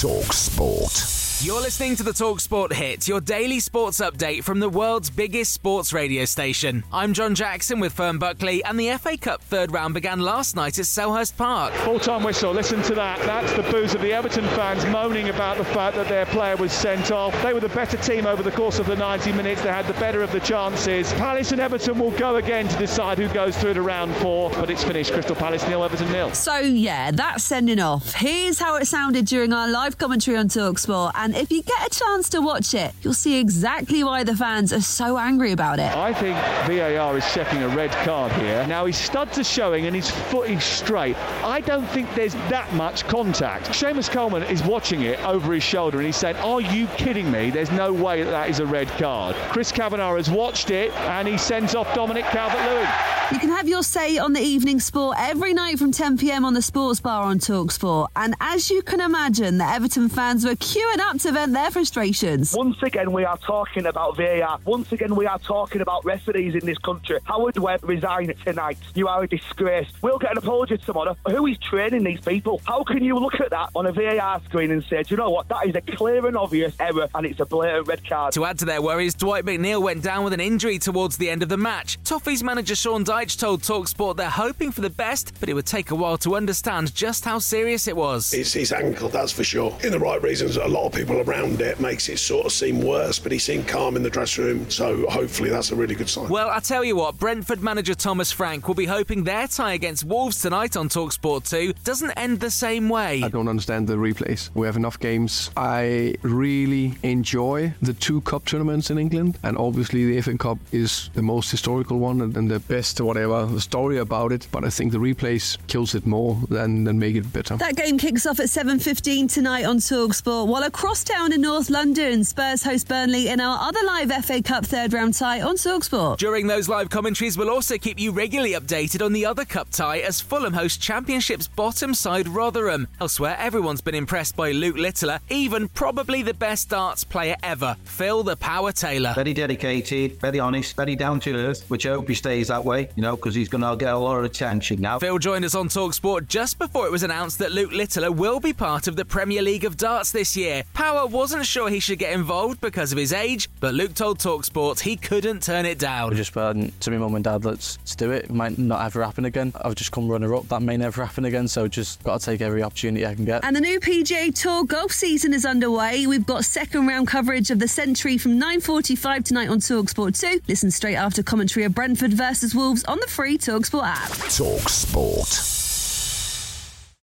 Talk Sport. You're listening to the Talksport Hit, your daily sports update from the world's biggest sports radio station. I'm John Jackson with Fern Buckley, and the FA Cup third round began last night at Selhurst Park. Full time whistle, listen to that. That's the booze of the Everton fans moaning about the fact that their player was sent off. They were the better team over the course of the 90 minutes, they had the better of the chances. Palace and Everton will go again to decide who goes through to round four, but it's finished Crystal Palace nil, Everton nil. So, yeah, that's sending off. Here's how it sounded during our live commentary on Talksport. And if you get a chance to watch it, you'll see exactly why the fans are so angry about it. I think VAR is checking a red card here. Now his studs are showing and his foot is straight. I don't think there's that much contact. Seamus Coleman is watching it over his shoulder and he's saying, Are you kidding me? There's no way that that is a red card. Chris Kavanagh has watched it and he sends off Dominic Calvert Lewin. You can have your say on the evening sport every night from 10 pm on the Sports Bar on Talksport. And as you can imagine, the Everton fans were queuing up to vent their frustrations. Once again, we are talking about VAR. Once again, we are talking about referees in this country. Howard Webb resign tonight. You are a disgrace. We'll get an apology tomorrow. Who is training these people? How can you look at that on a VAR screen and say, do you know what? That is a clear and obvious error and it's a blatant red card. To add to their worries, Dwight McNeil went down with an injury towards the end of the match. Toffee's manager Sean Dyche told Talksport they're hoping for the best, but it would take a while to understand just how serious it was. It's his ankle, that's for sure. In the right reasons, a lot of people around it makes it sort of seem worse, but he seemed calm in the dressing room, so hopefully that's a really good sign. Well, I tell you what, Brentford manager Thomas Frank will be hoping their tie against Wolves tonight on Talksport 2 doesn't end the same way. I don't understand the replays. We have enough games. I really enjoy the two cup tournaments in England, and obviously the FA Cup is the most historical one and, and the best, whatever, the story about it. But I think the replays kills it more than, than make it better. That game kicks off at 7.15 tonight on Talksport, while across town in North London, Spurs host Burnley in our other live FA Cup third round tie on Talksport. During those live commentaries, we'll also keep you regularly updated on the other cup tie as Fulham host Championship's bottom side Rotherham. Elsewhere, everyone's been impressed by Luke Littler, even probably the best darts player ever, Phil the Power Taylor. Very dedicated, very honest, very down to earth, which I hope he stays that way, you know, because he's going to get a lot of attention now. Phil joined us on Talksport just before it was announced that Luke Littler will be part of the Premier League of Darts this year. Power wasn't sure he should get involved because of his age, but Luke told Talksport he couldn't turn it down. I just went to my mum and dad, let's, let's do it. It might not ever happen again. I've just come runner up. That may never happen again, so just got to take every opportunity I can get. And the new PGA Tour golf season is underway. We've got second round coverage of the Sentry from 9.45 tonight on Talksport 2. Listen straight after commentary of Brentford versus Wolves on the free Talksport app. Talk Sport.